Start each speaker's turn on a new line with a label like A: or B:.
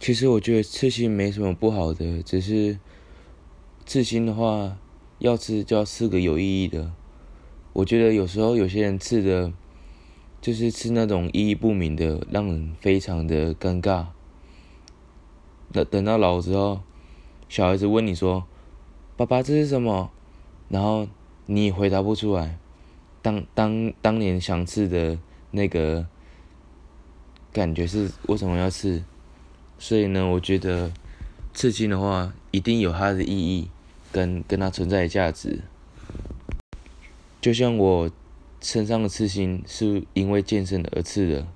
A: 其实我觉得刺青没什么不好的，只是刺青的话，要刺就要刺个有意义的。我觉得有时候有些人刺的，就是刺那种意义不明的，让人非常的尴尬。等等到老之后，小孩子问你说：“爸爸这是什么？”然后你回答不出来。当当当年想刺的那个感觉是为什么要刺？所以呢，我觉得刺青的话，一定有它的意义跟跟它存在的价值。就像我身上的刺青是因为健身而刺的，